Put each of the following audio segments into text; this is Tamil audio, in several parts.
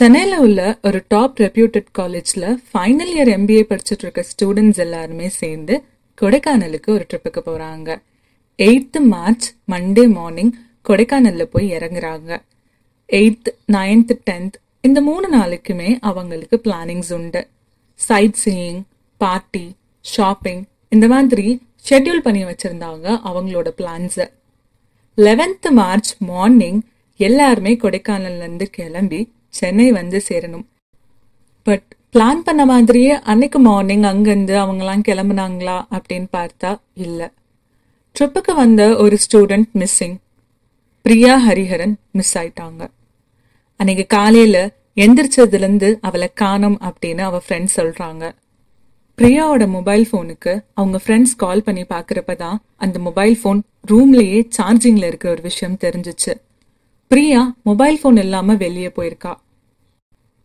சென்னையில் உள்ள ஒரு டாப் ரெப்யூட்டட் காலேஜில் ஃபைனல் இயர் எம்பிஏ படிச்சுட்டு இருக்க ஸ்டூடெண்ட்ஸ் எல்லாருமே சேர்ந்து கொடைக்கானலுக்கு ஒரு ட்ரிப்புக்கு போகிறாங்க எயித்து மார்ச் மண்டே மார்னிங் கொடைக்கானலில் போய் இறங்குறாங்க. எயித் நைன்த் டென்த் இந்த மூணு நாளைக்குமே அவங்களுக்கு பிளானிங்ஸ் உண்டு. சைட் சீயிங் பார்ட்டி ஷாப்பிங் இந்த மாதிரி ஷெட்யூல் பண்ணி வச்சுருந்தாங்க அவங்களோட பிளான்ஸை லெவன்த் மார்ச் மார்னிங் எல்லாருமே கொடைக்கானல்லேருந்து கிளம்பி சென்னை வந்து சேரணும். பட் பிளான் பண்ண மாதிரியே அன்னைக்கு மார்னிங் அங்கேருந்து அவங்களாம் கிளம்புனாங்களா அப்படின்னு பார்த்தா இல்லை. ட்ரிப்புக்கு வந்த ஒரு student missing Priya Hariharan miss ஆயிட்டாங்க. அன்னைக்கு காலையில் எந்திரிச்சதுலேருந்து அவளை காணோம் அப்படின்னு அவள் ஃப்ரெண்ட்ஸ் சொல்கிறாங்க பிரியாவோட மொபைல் ஃபோனுக்கு அவங்க ஃப்ரெண்ட்ஸ் கால் பண்ணி பார்க்குறப்ப தான் அந்த மொபைல் ஃபோன் ரூம்லேயே சார்ஜிங்கில் இருக்கிற ஒரு விஷயம் தெரிஞ்சுச்சு. பிரியா மொபைல் ஃபோன் இல்லாம வெளியே போயிருக்கா?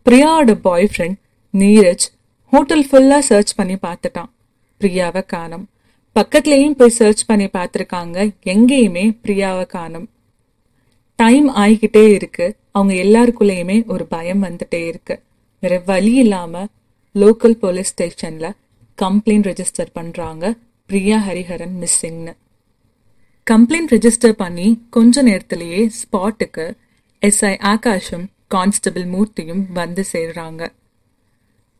பிரியாவோட பாய் ஃப்ரெண்ட் நீரஜ் ஹோட்டல் ஃபுல்லா சர்ச் பண்ணி பார்த்துட்டான். பிரியாவை காணும். பக்கத்துலயும் போய் சர்ச் பண்ணி பார்த்துருக்காங்க. எங்கேயுமே பிரியாவை காணும். டைம் ஆகிக்கிட்டே இருக்கு. அவங்க எல்லாருக்குள்ளேயுமே ஒரு பயம் வந்துட்டே இருக்கு. வேற வழி இல்லாம லோக்கல் போலீஸ் ஸ்டேஷன்ல கம்ப்ளைண்ட் ரெஜிஸ்டர் பண்றாங்க. பிரியா ஹரிஹரன் மிஸ்ஸிங்னு கம்ப்ளைண்ட் ரெஜிஸ்டர் பண்ணி கொஞ்ச நேரத்திலேயே ஸ்பாட்டுக்கு எஸ்ஐ ஆகாஷும் கான்ஸ்டபிள் மூர்த்தியும் வந்து சேர்றாங்க.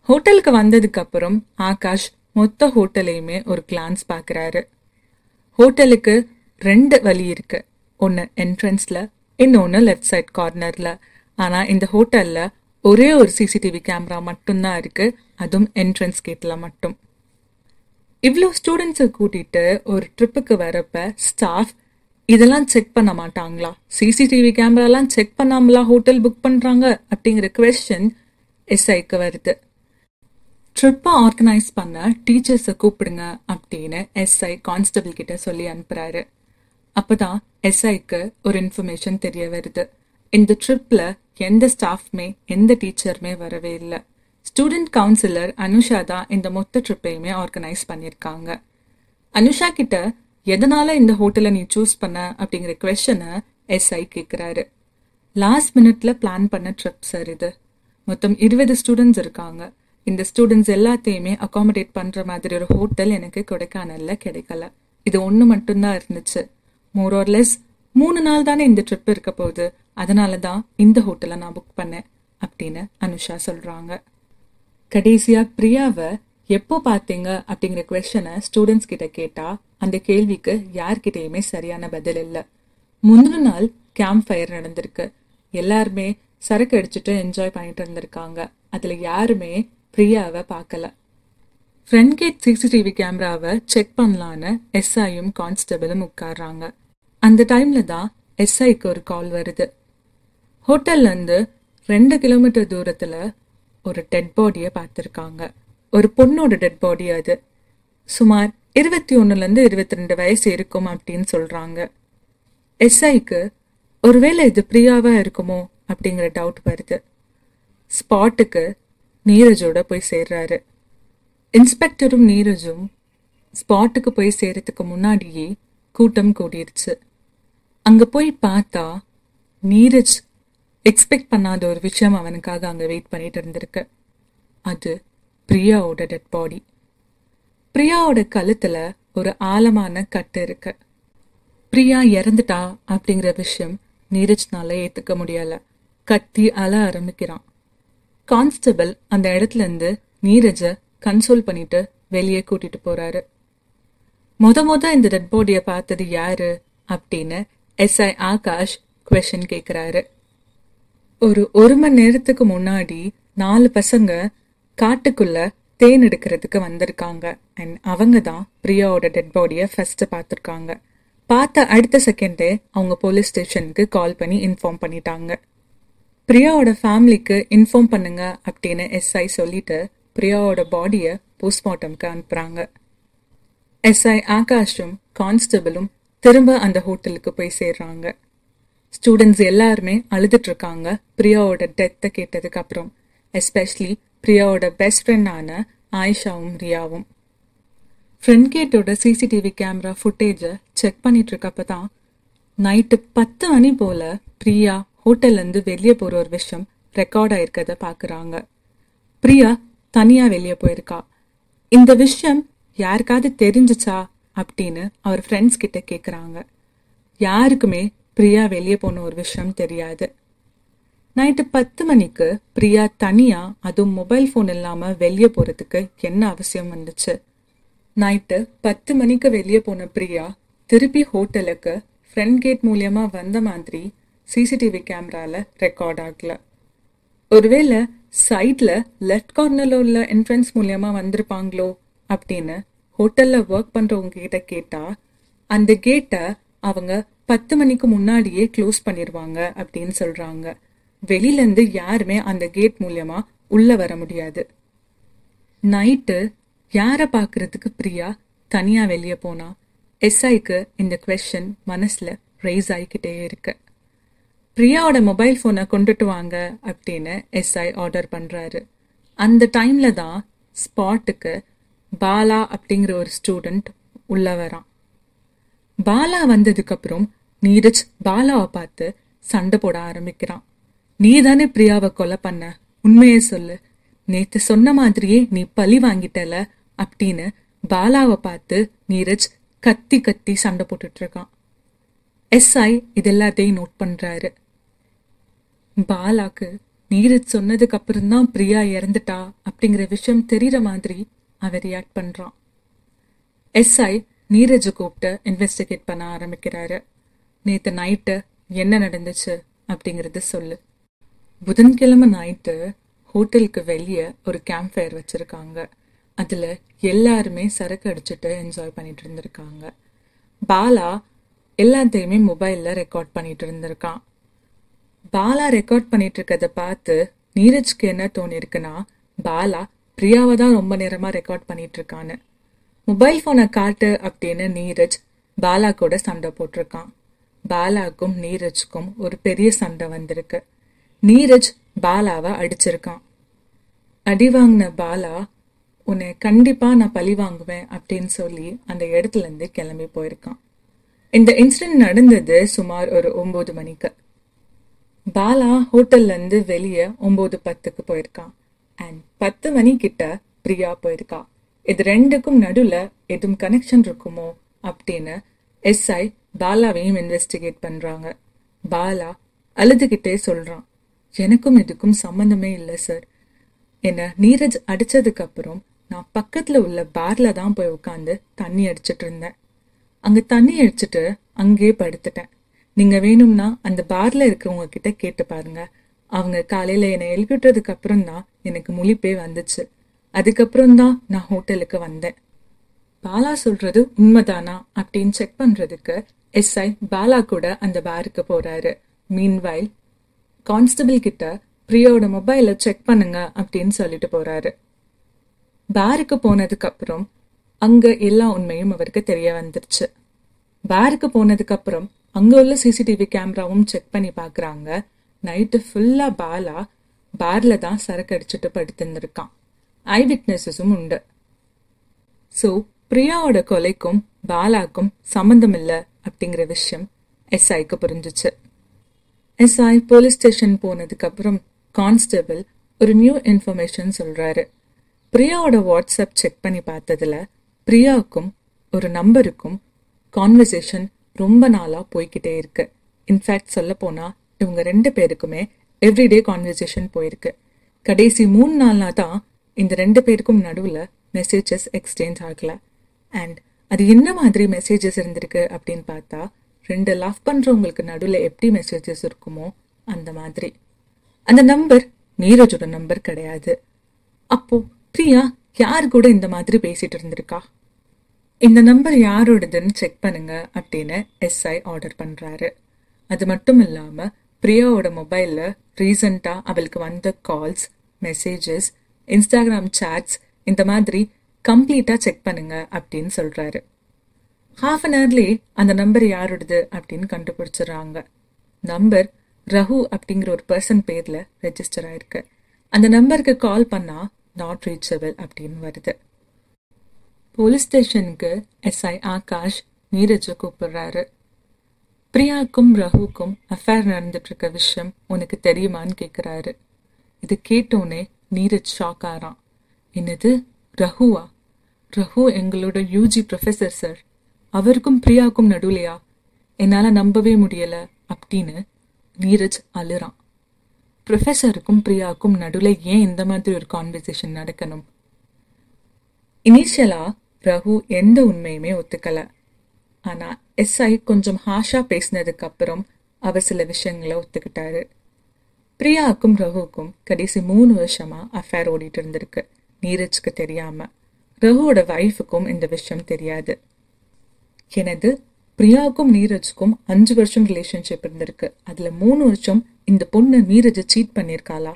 ஹோட்டலுக்கு வந்ததுக்கப்புறம் ஆகாஷ் மொத்த ஹோட்டலையுமே ஒரு கிளான்ஸ் பார்க்குறாரு. ஹோட்டலுக்கு ரெண்டு வழி இருக்கு. ஒன்று என்ட்ரன்ஸில் இன்னொன்று லெஃப்ட் சைட் கார்னரில் ஆனால் இந்த ஹோட்டலில் ஒரே ஒரு சிசிடிவி கேமரா மட்டும்தான் இருக்குது அதுவும் என்ட்ரன்ஸ் கேட்டில் மட்டும். இவ்வளோ ஸ்டூடெண்ட்ஸை கூட்டிட்டு ஒரு ட்ரிப்புக்கு வரப்ப ஸ்டாஃப் இதெல்லாம் செக் பண்ண மாட்டாங்களா? சிசிடிவி கேமராலாம் செக் பண்ணாமலா ஹோட்டல் புக் பண்றாங்க? அப்படிங்கிற கொஸ்டின் எஸ்ஐக்கு வருது. ட்ரிப்பை ஆர்கனைஸ் பண்ண டீச்சர்ஸை கூப்பிடுங்க அப்படின்னு எஸ்ஐ கான்ஸ்டபிள் கிட்ட சொல்லி அனுப்புகிறாரு அப்போ தான் எஸ்ஐக்கு ஒரு இன்ஃபர்மேஷன் தெரிய வருது. இந்த ட்ரிப்பில் எந்த ஸ்டாஃப்மே எந்த டீச்சருமே வரவே இல்லை. ஸ்டூடெண்ட் கவுன்சிலர் அனுஷா தான் இந்த மொத்த ட்ரிப்பையுமே ஆர்கனைஸ் பண்ணியிருக்காங்க. அனுஷா கிட்ட எதனால இந்த ஹோட்டலை நீ சூஸ் பண்ண? அப்படிங்கிற கொஸ்டனை எஸ்ஐ கேட்குறாரு லாஸ்ட் மினிட்ல பிளான் பண்ண ட்ரிப் சார் இது. மொத்தம் இருபது ஸ்டூடெண்ட்ஸ் இருக்காங்க. இந்த ஸ்டூடெண்ட்ஸ் எல்லாத்தையுமே அகாமடேட் பண்ணுற மாதிரி ஒரு ஹோட்டல் எனக்கு கொடைக்கானல்ல கிடைக்கல. இது ஒன்று மட்டும்தான் இருந்துச்சு. மோர் ஆர் லெஸ் மூணு நாள் தானே இந்த ட்ரிப் இருக்க போகுது. அதனால தான் இந்த ஹோட்டலை நான் புக் பண்ணேன் அப்படின்னு அனுஷா சொல்கிறாங்க கடைசியாக பிரியாவை எப்போ பார்த்தீங்க அப்படிங்கிற கொஷனை ஸ்டூடெண்ட்ஸ் கிட்ட கேட்டா அந்த கேள்விக்கு யார்கிட்டயுமே சரியான பதில் இல்லை. முந்தின நாள் கேம்ப் ஃபயர் நடந்திருக்கு. எல்லாருமே சரக்கு அடிச்சுட்டு என்ஜாய் பண்ணிட்டு இருந்திருக்காங்க. அதில் யாருமே பிரியாவை பார்க்கல. ஃப்ரண்ட் கேட் சிசிடிவி கேமராவை செக் பண்ணலான்னு எஸ்ஐயும் கான்ஸ்டபிளும் உட்கார்றாங்க. அந்த டைம்ல தான் எஸ்ஐக்கு ஒரு கால் வருது. ஹோட்டல்லேருந்து ரெண்டு கிலோமீட்டர் தூரத்தில் ஒரு டெட் பாடியை பார்த்துருக்காங்க. ஒரு பொண்ணோட டெட் பாடி அது. சுமார் இருபத்தி ஒன்றுலேருந்து இருபத்தி ரெண்டு வயசு இருக்கும் அப்படின்னு சொல்றாங்க. எஸ்ஐக்கு ஒருவேளை இது பிரியாவாக இருக்குமோ? அப்படிங்கிற டவுட் வருது. ஸ்பாட்டுக்கு நீரஜோட போய் சேர்றாரு. இன்ஸ்பெக்டரும் நீரஜும் ஸ்பாட்டுக்கு போய் சேரத்துக்கு முன்னாடியே கூட்டம் கூடிருச்சு. அங்கே போய் பார்த்தா நீரஜ் எக்ஸ்பெக்ட் பண்ணாத ஒரு விஷயம் அவனுக்காக அங்கே வெயிட் பண்ணிட்டு இருந்திருக்கு. அது பிரியாவோட டெட் பாடி பிரியாவோட கழுத்தில் ஒரு ஆழமான கட்டு இருக்கு. பிரியா இறந்துட்டா அப்படிங்கிற விஷயம் நீரஜ்னால ஏற்றுக்க முடியலை. கத்தி அழ ஆரம்பிக்கிறான். கான்ஸ்டபிள் அந்த இடத்துல இருந்து நீரஜை கன்சோல் பண்ணிட்டு வெளியே கூட்டிட்டு போறாரு. மொத மொத இந்த டெட் பாடியை பார்த்தது யாரு அப்படின்னு எஸ்ஐ ஆகாஷ் கொஷின் கேட்குறாரு ஒரு ஒரு மணி நேரத்துக்கு முன்னாடி நாலு பசங்க காட்டுக்குள்ள தேன் எடுக்கிறதுக்கு வந்திருக்காங்க. அண்ட் அவங்க தான் பிரியாவோட டெட் பாடியை ஃபர்ஸ்ட் பார்த்துருக்காங்க. பார்த்த அடுத்த செகண்டே அவங்க போலீஸ் ஸ்டேஷனுக்கு கால் பண்ணி இன்ஃபார்ம் பண்ணிட்டாங்க. பிரியாவோட ஃபேமிலிக்கு இன்ஃபார்ம் பண்ணுங்க அப்படின்னு எஸ்ஐ சொல்லிட்டு பிரியாவோட பாடியை போஸ்ட்மார்ட்டம்க்கு அனுப்புறாங்க. எஸ்ஐ ஆகாஷும் கான்ஸ்டபிளும் திரும்ப அந்த ஹோட்டலுக்கு போய் சேர்றாங்க. ஸ்டூடெண்ட்ஸ் எல்லாருமே அழுதுட்டு இருக்காங்க பிரியாவோட டெத்தை கேட்டதுக்கு அப்புறம் எஸ்பெஷலி பிரியாவோட பெஸ்ட் ஃப்ரெண்டான ஆயிஷாவும் ரியாவும். ஃப்ரண்ட் கேட்டோட சிசிடிவி கேமரா ஃபுட்டேஜை செக் பண்ணிட்டு இருக்கப்ப தான் நைட்டு பத்து மணி போல பிரியா ஹோட்டல்ல இருந்து வெளியே போற ஒரு விஷயம் ரெக்கார்ட் ஆயிருக்கத பாக்குறாங்க. பிரியா தனியா வெளியே போயிருக்கா. இந்த விஷயம் யாருக்காவது தெரிஞ்சுச்சா? அப்படின்னு அவர் ஃப்ரெண்ட்ஸ் கிட்ட கேக்குறாங்க. யாருக்குமே பிரியா வெளியே போன ஒரு விஷயம் தெரியாது. நைட்டு பத்து மணிக்கு பிரியா தனியா அதுவும் மொபைல் ஃபோன் இல்லாம வெளியே போறதுக்கு என்ன அவசியம் வந்துச்சு? நைட்டு பத்து மணிக்கு வெளியே போன பிரியா திருப்பி ஹோட்டலுக்கு ஃப்ரண்ட் கேட் மூலியமா வந்த மாதிரி சிசிடிவி கேமரால ரெக்கார்ட் ஆகல. ஒருவேளை சைட்ல லெஃப்ட் கார்னர்ல உள்ள என்ட்ரன்ஸ் மூலியமா வந்திருப்பாங்களோ அப்படின்னு ஹோட்டல்ல ஒர்க் பண்றவங்க கிட்ட கேட்டா அந்த கேட்டை அவங்க பத்து மணிக்கு முன்னாடியே க்ளோஸ் பண்ணிடுவாங்க அப்படின்னு சொல்றாங்க. வெளியிலேருந்து யாருமே அந்த கேட் மூலியமா உள்ள வர முடியாது. நைட்டு யாரை பார்க்கறதுக்கு பிரியா? தனியா வெளியே போனா? எஸ்ஐக்கு இந்த கொஷன் மனசுல ரைஸ் ஆகிக்கிட்டே இருக்கு. பிரியாவோட மொபைல் ஃபோனை கொண்டுட்டு வாங்க அப்படின்னு எஸ்ஐ ஆர்டர் பண்றாரு. அந்த டைம்ல தான் ஸ்பாட்டுக்கு பாலா அப்படிங்கிற ஒரு ஸ்டூடெண்ட் உள்ள வரான். பாலா வந்ததுக்கு அப்புறம் நீரஜ் பாலாவை பார்த்து சண்டை போட ஆரம்பிக்கிறான். நீ தானே பிரியாவை கொலை பண்ண? உண்மையை சொல்லு. நேத்து சொன்ன மாதிரியே நீ பழி வாங்கிட்டல அப்படின்னு பாலாவை பார்த்து நீரஜ் கத்தி கத்தி சண்டை போட்டுட்டு இருக்கான். எஸ்ஐ இது எல்லாத்தையும் நோட் பண்றாரு. பாலாக்கு நீரஜ் சொன்னதுக்கு அப்புறம் தான் பிரியா இறந்துட்டா அப்படிங்கிற விஷயம் தெரியற மாதிரி அவன் ரியாக்ட் பண்றான். எஸ்ஐ நீரஜை கூப்பிட்டு இன்வெஸ்டிகேட் பண்ண ஆரம்பிக்கிறாரு. நேற்று நைட்டு என்ன நடந்துச்சு அப்படிங்கிறது சொல்லு. புதன்கிழமை நைட்டு ஹோட்டலுக்கு வெளியே ஒரு கேம்ப் ஃபயர் வச்சுருக்காங்க. அதில் எல்லாருமே சரக்கு அடிச்சுட்டு என்ஜாய் பண்ணிட்டு இருந்திருக்காங்க. பாலா எல்லாத்தையுமே மொபைலில் ரெக்கார்ட் பண்ணிட்டு இருந்திருக்கான். பாலா ரெக்கார்ட் பண்ணிட்டு இருக்கதை பார்த்து நீரஜ்க்கு என்ன தோணிருக்குன்னா பாலா பிரியாவை தான் ரொம்ப நேரமாக ரெக்கார்ட் பண்ணிட்டு இருக்கான்னு. மொபைல் போனை காட்டு அப்படின்னு நீரஜ் பாலா கூட சண்டை போட்டிருக்கான். பாலாக்கும் நீரஜ்க்கும் ஒரு பெரிய சண்டை வந்திருக்கு. நீரஜ் பாலாவை அடிச்சிருக்கான். அடி வாங்கின பாலா உன்னை கண்டிப்பா நான் பழி வாங்குவேன் அப்படின்னு சொல்லி அந்த இடத்துல இருந்து கிளம்பி போயிருக்கான். இந்த இன்சிடென்ட் நடந்தது சுமார் ஒரு ஒன்பது மணிக்கு. பாலா ஹோட்டல்லேருந்து வெளியே ஒம்பது பத்துக்கு போயிருக்கான். அண்ட் பத்து மணி கிட்ட பிரியா போயிருக்கா. இது ரெண்டுக்கும் நடுவுல எதுவும் கனெக்ஷன் இருக்குமோ அப்படின்னு எஸ்ஐ பாலாவையும் இன்வெஸ்டிகேட் பண்றாங்க. பாலா அழுதுகிட்டே சொல்றான். எனக்கும் இதுக்கும் சம்மந்தமே இல்லை சார் என்னை நீரஜ் அடிச்சதுக்கு அப்புறம் நான் பக்கத்துல உள்ள பார்ல தான் போய் உட்காந்து தண்ணி அடிச்சிட்டு இருந்தேன். அங்க தண்ணி அடிச்சிட்டு அங்கேயே படுத்துட்டேன். நீங்க வேணும்னா அந்த பார்ல இருக்கிறவங்க கிட்ட கேட்டு பாருங்க. அவங்க காலையில என்னை எழுப்பிட்டதுக்கு அப்புறம் தான் எனக்கு முழிப்பே வந்துச்சு. அதுக்கப்புறம் தான் நான் ஹோட்டலுக்கு வந்தேன். பாலா சொல்றது உண்மைதானா அப்படின்னு செக் பண்றதுக்கு எஸ்ஐ பாலா கூட அந்த பேருக்கு போறாரு. மீன்வைல் கான்ஸ்டபிள் கிட்ட பிரியோட மொபைலை செக் பண்ணுங்க அப்படின்னு சொல்லிட்டு போறாரு. பேருக்கு போனதுக்கு அப்புறம் அங்க எல்லா உண்மையும் அவருக்கு தெரிய வந்துருச்சு. பேருக்கு போனதுக்கு அப்புறம் அங்க உள்ள சிசிடிவி கேமராவும் செக் பண்ணி பாக்குறாங்க. நைட்டு ஃபுல்லா பாலா பார்ல தான் சரக்கு அடிச்சுட்டு படுத்திருந்திருக்கான் ஐ விட்னஸஸும் உண்டு. சோ பிரியாவோட கொலைக்கும் பாலாக்கும் சம்மந்தம் இல்லை அப்படிங்கிற விஷயம் எஸ்ஐக்கு புரிஞ்சுச்சு. எஸ்ஐ போலீஸ் ஸ்டேஷன் போனதுக்கு அப்புறம் கான்ஸ்டபிள் ஒரு நியூ இன்ஃபர்மேஷன் சொல்றாரு. பிரியாவோட வாட்ஸ்அப் செக் பண்ணி பார்த்ததில் பிரியாவுக்கும் ஒரு நம்பருக்கும் கான்வர்சேஷன் ரொம்ப நாளா போய்கிட்டே இருக்கு. இன்ஃபேக்ட் சொல்ல போனா இவங்க ரெண்டு பேருக்குமே எவ்ரிடே கான்வர்சேஷன் போயிருக்கு. கடைசி மூணு நாள்னா தான் இந்த ரெண்டு பேருக்கும் நடுவுல மெசேஜஸ் எக்ஸ்சேஞ்ச் ஆகல. அண்ட் அது என்ன மாதிரி மெசேஜஸ் இருந்திருக்கு அப்படின்னு பார்த்தா ரெண்டு லவ் பண்றவங்களுக்கு நடுவுல எப்படி மெசேஜஸ் இருக்குமோ அந்த மாதிரி. அந்த நம்பர் நீரஜோட நம்பர் கிடையாது. அப்போ பிரியா யார் கூட இந்த மாதிரி பேசிட்டு இருந்திருக்கா? இந்த நம்பர் யாரோடதுன்னு செக் பண்ணுங்க அப்படின்னு எஸ்ஐ ஆர்டர் பண்றாரு. அது மட்டும் இல்லாம பிரியாவோட மொபைல்ல ரீசண்டாக அவளுக்கு வந்த கால்ஸ் மெசேஜஸ் இன்ஸ்டாகிராம் சாட்ஸ் இந்த மாதிரி கம்ப்ளீட்டா செக் பண்ணுங்க அப்படின்னு சொல்றாரு. ஹாஃப் அன் ஹவர்லயே அந்த நம்பர் யாரோடது அப்படின்னு கண்டுபிடிச்சிடுறாங்க. நம்பர் ரகு அப்படிங்கிற ஒரு பர்சன் பேர்ல ரெஜிஸ்டர் ஆயிருக்கு. அந்த நம்பருக்கு கால் பண்ணா நாட் ரீச்சபிள் அப்படின்னு வருது. போலீஸ் ஸ்டேஷனுக்கு எஸ்ஐ ஆகாஷ் நீரஜ கூப்பிடுறாரு. பிரியாக்கும் ரகுக்கும் அஃபேர் நடந்துட்டு இருக்க விஷயம் உனக்கு தெரியுமான்னு கேட்குறாரு இது கேட்டோன்னே நீரஜ் ஷாக் ஆறான் என்னது? ரகுவா? ரகு எங்களோட யூஜி ப்ரொஃபசர் சார் அவருக்கும் பிரியாவுக்கும் நடுவுலையா? என்னால நம்பவே முடியல அப்படின்னு நீரஜ் அழுறான். ப்ரொஃபஸருக்கும் பிரியாவுக்கும் நடுவில் ஏன் இந்த மாதிரி ஒரு கான்வர்சேஷன் நடக்கணும்? இனிஷியலா ரகு எந்த உண்மையுமே ஒத்துக்கல. ஆனா எஸ்ஐ கொஞ்சம் ஹாஷா பேசினதுக்கு அப்புறம் அவர் சில விஷயங்களை ஒத்துக்கிட்டாரு. பிரியாவுக்கும் ரகுவுக்கும் கடைசி மூணு வருஷமா அஃபேர் ஓடிட்டு இருந்திருக்கு. நீரஜ்க்கு தெரியாம. ரகுவோட வைஃபுக்கும் இந்த விஷயம் தெரியாது. எனது பிரியாவுக்கும் நீரஜுக்கும் அஞ்சு வருஷம் ரிலேஷன்ஷிப் இருந்திருக்கு. அதுல மூணு வருஷம் இந்த பொண்ணு நீரஜை சீட் பண்ணியிருக்காளா?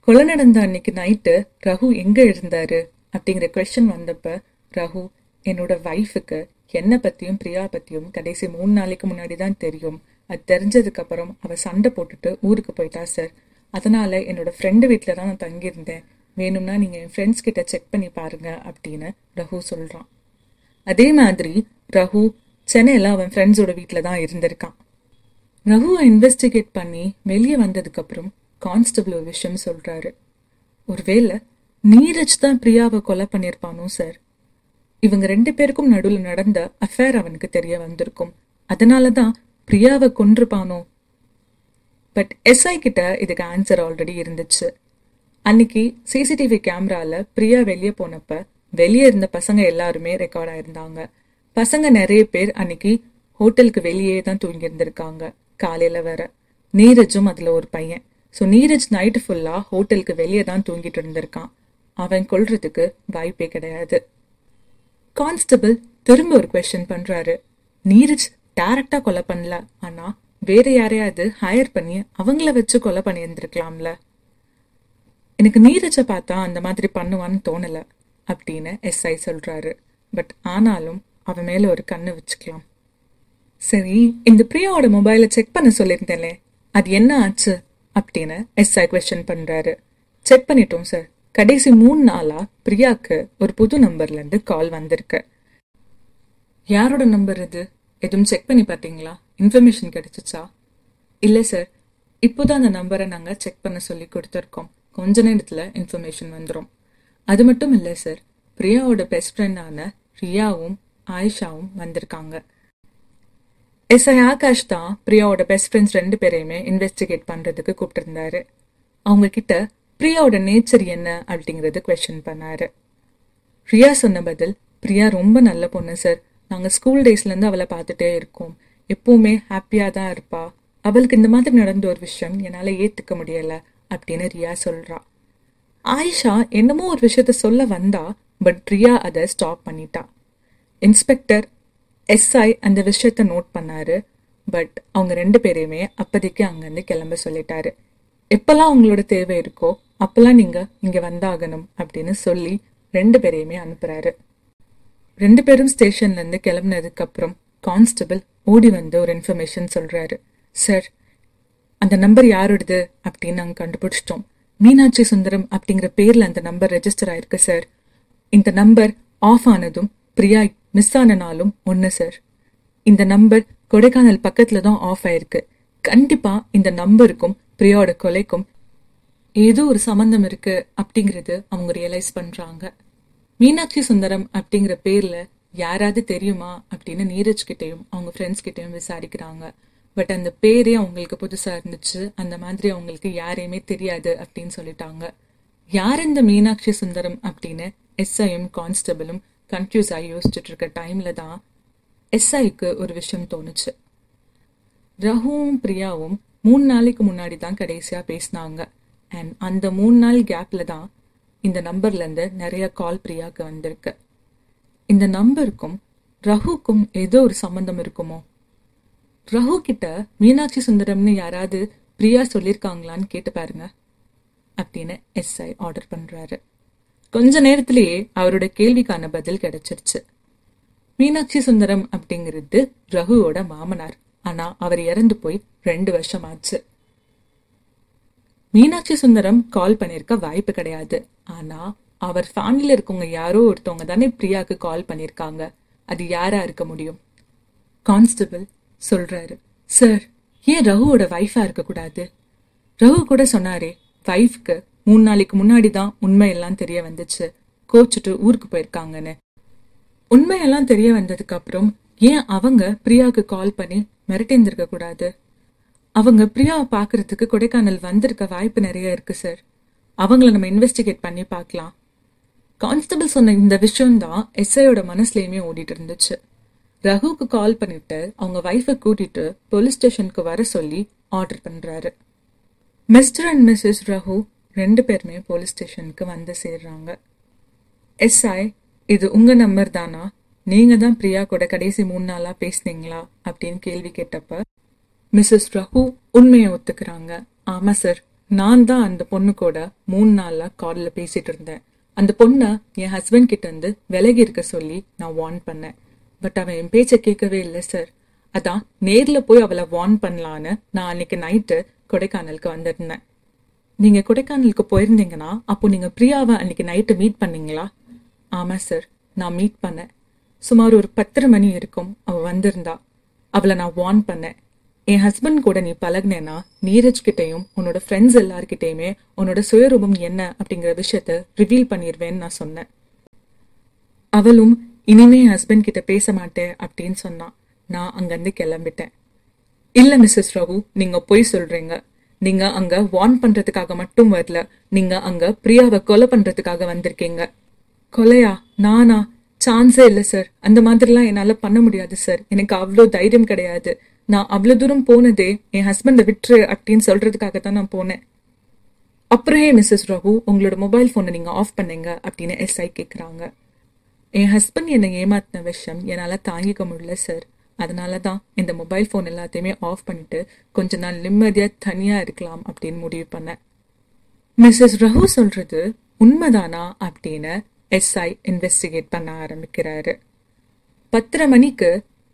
கொலை நடந்த அன்னைக்கு நைட்டு ரகு எங்க இருந்தாரு அப்படிங்கிற கொஸ்டின் வந்தப்ப ரகு என்னோட வைஃபுக்கு என்னை பத்தியும் பிரியா பத்தியும் கடைசி மூணு நாளைக்கு முன்னாடி தான் தெரியும். அது தெரிஞ்சதுக்கு அப்புறம் அவ சண்டை போட்டுட்டு ஊருக்கு போயிட்டா சார் அதனால என்னோட ஃப்ரெண்டு வீட்டில் தான் நான் தங்கியிருந்தேன். வேணும்னா நீங்க என் ஃப்ரெண்ட்ஸ் கிட்ட செக் பண்ணி பாருங்க அப்படின்னு ரகு சொல்றான். அதே மாதிரி ரகு சென்னையில அவன் ஃப்ரெண்ட்ஸோட வீட்டில் தான் இருந்திருக்கான். ரகுவை இன்வெஸ்டிகேட் பண்ணி வெளியே வந்ததுக்கு அப்புறம் கான்ஸ்டபிள் ஒரு விஷயம் சொல்றாரு. ஒருவேளை நீரஜ் தான் பிரியாவை கொலை பண்ணியிருப்பானோ சார் இவங்க ரெண்டு பேருக்கும் நடுவில் நடந்த அஃபேர் அவனுக்கு தெரிய வந்திருக்கும். அதனால தான் பிரியாவை கொன்றுப்பானோ? பட் எஸ்ஐ கிட்ட இதுக்கு ஆன்சர் ஆல்ரெடி இருந்துச்சு. அன்னைக்கு சிசிடிவி கேமரால பிரியா வெளியே போனப்ப வெளியே இருந்த பசங்க எல்லாருமே ரெக்கார்ட் ஆயிருந்தாங்க. பசங்க நிறைய பேர் அன்னைக்கு ஹோட்டலுக்கு வெளியே தான் தூங்கி இருந்திருக்காங்க காலையில வேற. நீரஜும் அதுல ஒரு பையன். ஸோ நீரஜ் நைட்டு ஃபுல்லா ஹோட்டலுக்கு வெளியே தான் தூங்கிட்டு இருந்திருக்கான். அவன் கொல்றதுக்கு வாய்ப்பே கிடையாது. கான்ஸ்டபிள் திரும்ப ஒரு கொஸ்டின் பண்றாரு. நீரஜ் டைரக்டா கொலை பண்ணல. ஆனா வேற யாரையாவது ஹையர் பண்ணி அவங்கள வச்சு கொலை பண்ணியிருந்திருக்கலாம்ல. எனக்கு நீரஜை பார்த்தா அந்த மாதிரி பண்ணுவான்னு தோணல அப்படின்னு எஸ்ஐ சொல்றாரு. பட் ஆனாலும் அவன் மேல ஒரு கண்ணு வச்சுக்கலாம். சரி இந்த பிரியாவோட மொபைலை செக் பண்ண சொல்லியிருந்தேன்லே அது என்ன ஆச்சு? அப்படின்னு எஸ்ஐ கொஸ்டின் பண்றாரு. செக் பண்ணிட்டோம் சார் கடைசி மூணு நாளா பிரியாக்கு ஒரு புது நம்பர்ல இருந்து கால் வந்திருக்கு. யாரோட நம்பர் இது? எதுவும் செக் பண்ணி பார்த்தீங்களா? இன்ஃபர்மேஷன் கிடைச்சிச்சா? இல்ல சார் இப்போதான் அந்த நம்பரை நாங்க செக் பண்ண சொல்லி கொடுத்துருக்கோம். கொஞ்ச நேரத்துல இன்ஃபர்மேஷன் வந்துடும் அது மட்டும் இல்ல சார் பிரியாவோட பெஸ்ட் ஃப்ரெண்டான ரியாவும் ஆயிஷாவும் வந்திருக்காங்க. எஸ்ஐ ஆகாஷ் தான் பிரியாவோட பெஸ்ட் ஃப்ரெண்ட்ஸ் ரெண்டு பேரையுமே இன்வெஸ்டிகேட் பண்றதுக்கு கூப்பிட்டிருந்தாரு. அவங்க கிட்ட பிரியாவோட நேச்சர் என்ன அப்படிங்கறது கொஸ்டின் பண்ணாரு. ரியா சொன்ன பதில் பிரியா ரொம்ப நல்ல பொண்ணு சார் நாங்கள் ஸ்கூல் டேஸ்லேருந்து அவளை பார்த்துட்டே இருக்கோம். எப்பவுமே ஹாப்பியாக தான் இருப்பா. அவளுக்கு இந்த மாதிரி நடந்த ஒரு விஷயம் என்னால் ஏற்றுக்க முடியலை அப்படின்னு ரியா சொல்கிறா ஆயிஷா என்னமோ ஒரு விஷயத்த சொல்ல வந்தா பட் ரியா அதை ஸ்டாப் பண்ணிட்டா. இன்ஸ்பெக்டர் எஸ்ஐ அந்த விஷயத்த நோட் பண்ணாரு பட் அவங்க ரெண்டு பேரையுமே அப்போதைக்கு அங்கேருந்து கிளம்ப சொல்லிட்டாரு. எப்பெல்லாம் அவங்களோட தேவை இருக்கோ அப்பெல்லாம் நீங்கள் இங்கே வந்தாகணும் அப்படின்னு சொல்லி ரெண்டு பேரையுமே அனுப்புகிறாரு ரெண்டு பேரும் ஸ்டேஷன்லேருந்து கிளம்புனதுக்கப்புறம் கிளம்புனதுக்கு அப்புறம் கான்ஸ்டபிள் ஓடி வந்து ஒரு இன்ஃபர்மேஷன் சொல்கிறாரு சார் அந்த நம்பர் யாரோடது அப்படின்னு நாங்கள் கண்டுபிடிச்சிட்டோம். மீனாட்சி சுந்தரம் அப்படிங்கிற பேரில் அந்த நம்பர் ரெஜிஸ்டர் ஆயிருக்கு சார். இந்த நம்பர் ஆஃப் ஆனதும் பிரியா மிஸ் ஆன நாளும் ஒன்று சார். இந்த நம்பர் கொடைக்கானல் பக்கத்தில் தான் ஆஃப் ஆயிருக்கு. கண்டிப்பாக இந்த நம்பருக்கும் பிரியாவோட கொலைக்கும் ஏதோ ஒரு சம்மந்தம் இருக்குது அப்படிங்கிறது அவங்க ரியலைஸ் பண்ணுறாங்க மீனாட்சி சுந்தரம் அப்படிங்கிற பேர்ல யாராவது தெரியுமா அப்படின்னு நீரஜ் கிட்டயும் அவங்க ஃப்ரெண்ட்ஸ் கிட்டயும் விசாரிக்கிறாங்க. பட் அந்த பேரே அவங்களுக்கு புதுசா இருந்துச்சு. அந்த மாதிரி அவங்களுக்கு யாரையுமே தெரியாது அப்படின்னு சொல்லிட்டாங்க. யார் இந்த மீனாட்சி சுந்தரம் அப்படின்னு எஸ்ஐயும் கான்ஸ்டபிளும் கன்ஃபியூஸ் ஆகி யோசிச்சுட்டு இருக்க டைம்ல தான் எஸ்ஐக்கு ஒரு விஷயம் தோணுச்சு. ரகுவும் பிரியாவும் மூணு நாளைக்கு முன்னாடி தான் கடைசியா பேசினாங்க. அண்ட் அந்த மூணு நாள் கேப்ல தான் இந்த நம்பர்லேருந்து நிறைய கால் பிரியாவுக்கு வந்திருக்கு. இந்த நம்பருக்கும் ரகுக்கும் ஏதோ ஒரு சம்பந்தம் இருக்குமோ? ரகு கிட்ட மீனாட்சி சுந்தரம்னு யாராவது பிரியா சொல்லியிருக்காங்களான்னு கேட்டு பாருங்க. அப்படின்னு எஸ்ஐ ஆர்டர் பண்ணுறாரு கொஞ்ச நேரத்திலேயே அவரோட கேள்விக்கான பதில் கிடைச்சிருச்சு. மீனாட்சி சுந்தரம் அப்படிங்கிறது ரகுவோட மாமனார். ஆனால் அவர் இறந்து போய் ரெண்டு வருஷம் ஆச்சு மீனாட்சி சுந்தரம் கால் பண்ணியிருக்க வாய்ப்பு கிடையாது. ஆனா அவர் ஃபேமிலியில இருக்கவங்க யாரோ ஒருத்தவங்க தானே பிரியாக்கு கால் பண்ணியிருக்காங்க அது யாரா இருக்க முடியும்? கான்ஸ்டபிள் சொல்றாரு. சார் ஏன் ரகுவோட வைஃபா இருக்கக்கூடாது ரகு கூட சொன்னாரே வைஃப்க்கு மூணு நாளைக்கு முன்னாடி தான் உண்மையெல்லாம் தெரிய வந்துச்சு. கோச்சிட்டு ஊருக்கு போயிருக்காங்கன்னு. உண்மையெல்லாம் தெரிய வந்ததுக்கு அப்புறம் ஏன் அவங்க பிரியாவுக்கு கால் பண்ணி மிரட்டியிருந்திருக்க கூடாது? அவங்க பிரியாவை பார்க்கறதுக்கு கொடைக்கானல் வந்திருக்க வாய்ப்பு நிறைய இருக்கு சார் அவங்கள நம்ம இன்வெஸ்டிகேட் பண்ணி பார்க்கலாம். கான்ஸ்டபிள் சொன்ன இந்த விஷயம் தான் எஸ்ஐயோட மனசுலேயுமே ஓடிட்டு இருந்துச்சு. ரகுவுக்கு கால் பண்ணிட்டு அவங்க வைஃபை கூட்டிட்டு போலீஸ் ஸ்டேஷனுக்கு வர சொல்லி ஆர்டர் பண்றாரு. மிஸ்டர் அண்ட் மிஸ்ஸஸ் ரகு ரெண்டு பேருமே போலீஸ் ஸ்டேஷனுக்கு வந்து சேர்றாங்க. எஸ்ஐ இது உங்க நம்பர் தானா? நீங்கள் தான் பிரியா கூட கடைசி மூணு நாளாக பேசுனீங்களா? அப்படின்னு கேள்வி கேட்டப்ப மிஸ்ஸஸ் ரகு உண்மையை ஒத்துக்கிறாங்க. ஆமா சார் நான் தான் அந்த பொண்ணு கூட மூணு நாளா கால்ல பேசிட்டு இருந்தேன். அந்த பொண்ணை என் ஹஸ்பண்ட் கிட்ட இருந்து விலகி இருக்க சொல்லி நான் வார்ன் பண்ணேன். பட் அவன் என் பேச்சை கேட்கவே இல்லை சார் அதான் நேர்ல போய் அவளை வார்ன் பண்ணலான்னு நான் அன்னைக்கு நைட்டு கொடைக்கானலுக்கு வந்திருந்தேன். நீங்க கொடைக்கானலுக்கு போயிருந்தீங்கன்னா அப்போ நீங்க பிரியாவை அன்னைக்கு நைட்டு மீட் பண்ணீங்களா? ஆமா சார் நான் மீட் பண்ணேன். சுமார் ஒரு பத்தரை மணி இருக்கும் அவ வந்திருந்தா. அவளை நான் வார்ன் பண்ணேன். என் ஹஸ்பண்ட் கூட நீ பழகினேன்னா நீரஜ் கிட்டையும் உன்னோட ஃப்ரெண்ட்ஸ் எல்லார்கிட்டையுமே உன்னோட சுயரூபம் என்ன அப்படிங்கிற விஷயத்த ரிவீல் பண்ணிடுவேன்னு நான் சொன்னேன். அவளும் இனிமே என் ஹஸ்பண்ட் கிட்ட பேச மாட்டேன் அப்படின்னு சொன்னான் நான் அங்கேருந்து கிளம்பிட்டேன். இல்ல மிஸ்ஸஸ் ரகு நீங்க பொய் சொல்றீங்க. நீங்க அங்க வார்ன் பண்றதுக்காக மட்டும் வரல. நீங்க அங்க பிரியாவை கொலை பண்றதுக்காக வந்திருக்கீங்க. கொலையா? நானா? சான்ஸே இல்ல சார் அந்த மாதிரிலாம் என்னால பண்ண முடியாது சார் எனக்கு அவ்வளோ தைரியம் கிடையாது. நான் அவ்வளோ தூரம் போனதே என் ஹஸ்பண்டை விட்டுரு அப்படின்னு சொல்கிறதுக்காக தான் நான் போனேன். அப்புறம் ஏன் மிஸ்ஸஸ் ரகு உங்களோட மொபைல் ஃபோனை நீங்கள் ஆஃப் பண்ணுங்க அப்படின்னு எஸ்ஐ கேட்குறாங்க என் ஹஸ்பண்ட் என்னை ஏமாத்தின விஷயம் என்னால் தாங்கிக்க முடியல சார் அதனால தான் இந்த மொபைல் ஃபோன் எல்லாத்தையுமே ஆஃப் பண்ணிட்டு கொஞ்ச நாள் நிம்மதியாக தனியாக இருக்கலாம் அப்படின்னு முடிவு பண்ணேன். மிஸ்ஸஸ் ரகு சொல்கிறது உண்மைதானா அப்படின்னு எஸ்ஐ இன்வெஸ்டிகேட் பண்ண ஆரம்பிக்கிறாரு. பத்தரை மணிக்கு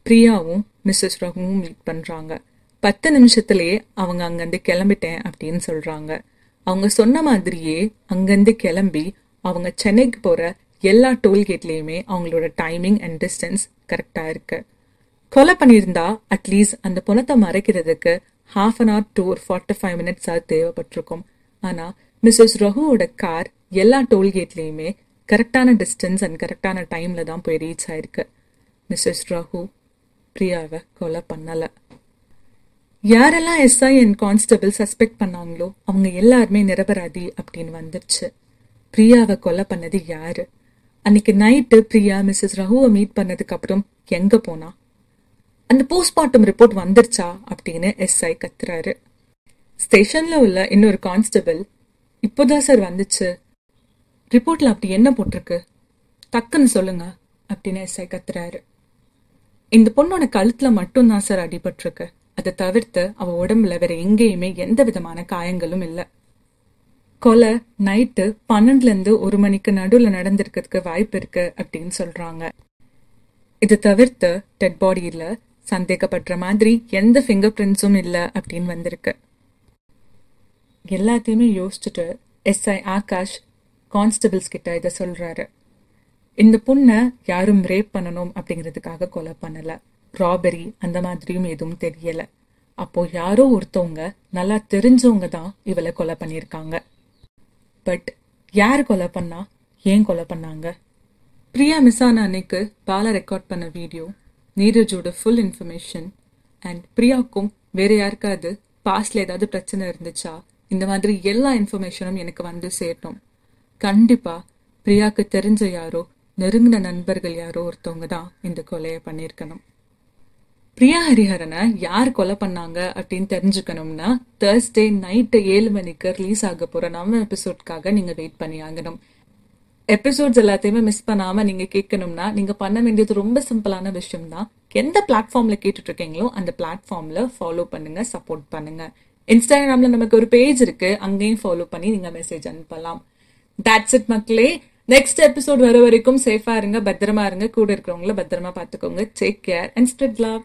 பிரியாவும் மிஸ்ஸஸ் ரகுவும் மீட் பண்றாங்க. பத்து நிமிஷத்துலேயே அவங்க அங்கேருந்து கிளம்பிட்டேன் அப்படின்னு சொல்றாங்க. அவங்க சொன்ன மாதிரியே அங்கேருந்து கிளம்பி அவங்க சென்னைக்கு போற எல்லா டோல்கேட்லயுமே அவங்களோட டைமிங் அண்ட் டிஸ்டன்ஸ் கரெக்டா இருக்கு. கொலை பண்ணியிருந்தா அட்லீஸ்ட் அந்த பணத்தை மறைக்கிறதுக்கு ஹாஃப் அன் ஹவர் டூ ஒரு ஃபார்ட்டி ஃபைவ் மினிட்ஸ் தேவைப்பட்டிருக்கும். ஆனா மிஸ்ஸஸ் ரகுவோட கார் எல்லா டோல்கேட்லயுமே கரெக்டான டிஸ்டன்ஸ் அண்ட் கரெக்டான டைம்ல தான் போய் ரீச் ஆயிருக்கு. மிஸ்ஸஸ் ரகு பிரியாவை கொலை பண்ணலை. யாரெல்லாம் எஸ்ஐ அண்ட் கான்ஸ்டபிள் சஸ்பெக்ட் பண்ணாங்களோ அவங்க எல்லாருமே நிரபராதி அப்படின்னு வந்துருச்சு. பிரியாவை கொலை பண்ணது யாரு? அன்னைக்கு நைட்டு பிரியா மிஸ்ஸஸ் ரகுவை மீட் பண்ணதுக்கு அப்புறம் எங்க போனா? அந்த போஸ்ட்மார்ட்டம் ரிப்போர்ட் வந்துருச்சா அப்படின்னு எஸ்ஐ கத்துறாரு. ஸ்டேஷன்ல உள்ள இன்னொரு கான்ஸ்டபிள் இப்போதான் சார் வந்துச்சு. ரிப்போர்ட்ல அப்படி என்ன போட்டிருக்கு? டக்குன்னு சொல்லுங்க அப்படின்னு எஸ்ஐ கத்துறாரு. இந்த பொண்ணோட கழுத்துல மட்டும்தான் சார் அடிபட்டிருக்கு. அதை தவிர்த்து அவ உடம்புல வேற எங்கேயுமே எந்த விதமான காயங்களும் இல்லை. கொலை நைட்டு பன்னெண்டுல இருந்து ஒரு மணிக்கு நடுவில் நடந்திருக்கிறதுக்கு வாய்ப்பு இருக்கு அப்படின்னு சொல்றாங்க. இது தவிர்த்து டெட் பாடியில் சந்தேகப்படுற மாதிரி எந்த ஃபிங்கர் பிரிண்ட்ஸும் இல்லை அப்படின்னு வந்திருக்கு. எல்லாத்தையுமே யோசிச்சுட்டு எஸ்ஐ ஆகாஷ் கான்ஸ்டபிள்ஸ் கிட்ட இதை சொல்றாரு. இந்த பொண்ணை யாரும் ரேப் பண்ணணும் அப்படிங்கிறதுக்காக கொலை பண்ணலை. ராபரி அந்த மாதிரியும் எதுவும் தெரியலை. அப்போ யாரோ ஒருத்தவங்க நல்லா தெரிஞ்சவங்க தான் இவளை கொலை பண்ணியிருக்காங்க. பட் யார் கொலை பண்ணா ஏன் கொலை பண்ணாங்க? பிரியா மிஸ் ஆன அன்னைக்கு பாலா ரெக்கார்ட் பண்ண வீடியோ நீரஜோட ஃபுல் இன்ஃபர்மேஷன் அண்ட் பிரியாவுக்கும் வேற யாருக்காவது பாஸ்ட்ல ஏதாவது பிரச்சனை இருந்துச்சா? இந்த மாதிரி எல்லா இன்ஃபர்மேஷனும் எனக்கு வந்து சேரணும் கண்டிப்பா பிரியாக்கு தெரிஞ்ச யாரோ நெருங்கின நண்பர்கள் யாரோ ஒருத்தவங்க தான் இந்த கொலையை பண்ணியிருக்கணும். பிரியா ஹரிஹரனை யார் கொலை பண்ணாங்க அப்படின்னு தெரிஞ்சுக்கணும்னா தேர்ஸ்டே நைட்டு ஏழு மணிக்கு ரிலீஸ் ஆக போகிற நம்ம எபிசோட்காக நீங்க வெயிட் பண்ணி ஆகணும். எபிசோட்ஸ் எல்லாத்தையுமே மிஸ் பண்ணாமல் நீங்கள் கேட்கணும்னா நீங்க பண்ண வேண்டியது ரொம்ப சிம்பிளான விஷயம் தான் எந்த பிளாட்ஃபார்ம்ல கேட்டுட்ருக்கீங்களோ அந்த பிளாட்ஃபார்ம்ல ஃபாலோ பண்ணுங்க சப்போர்ட் பண்ணுங்க. இன்ஸ்டாகிராம்ல நமக்கு ஒரு பேஜ் இருக்கு அங்கேயும் ஃபாலோ பண்ணி நீங்கள் மெசேஜ் அனுப்பலாம். தட்ஸ் இட் மக்களே. நெக்ஸ்ட் எபிசோட் வர வரைக்கும் சேஃபா இருங்க பத்திரமா இருங்க. கூட இருக்கிறவங்கள பத்திரமா பாத்துக்கோங்க take care and spread love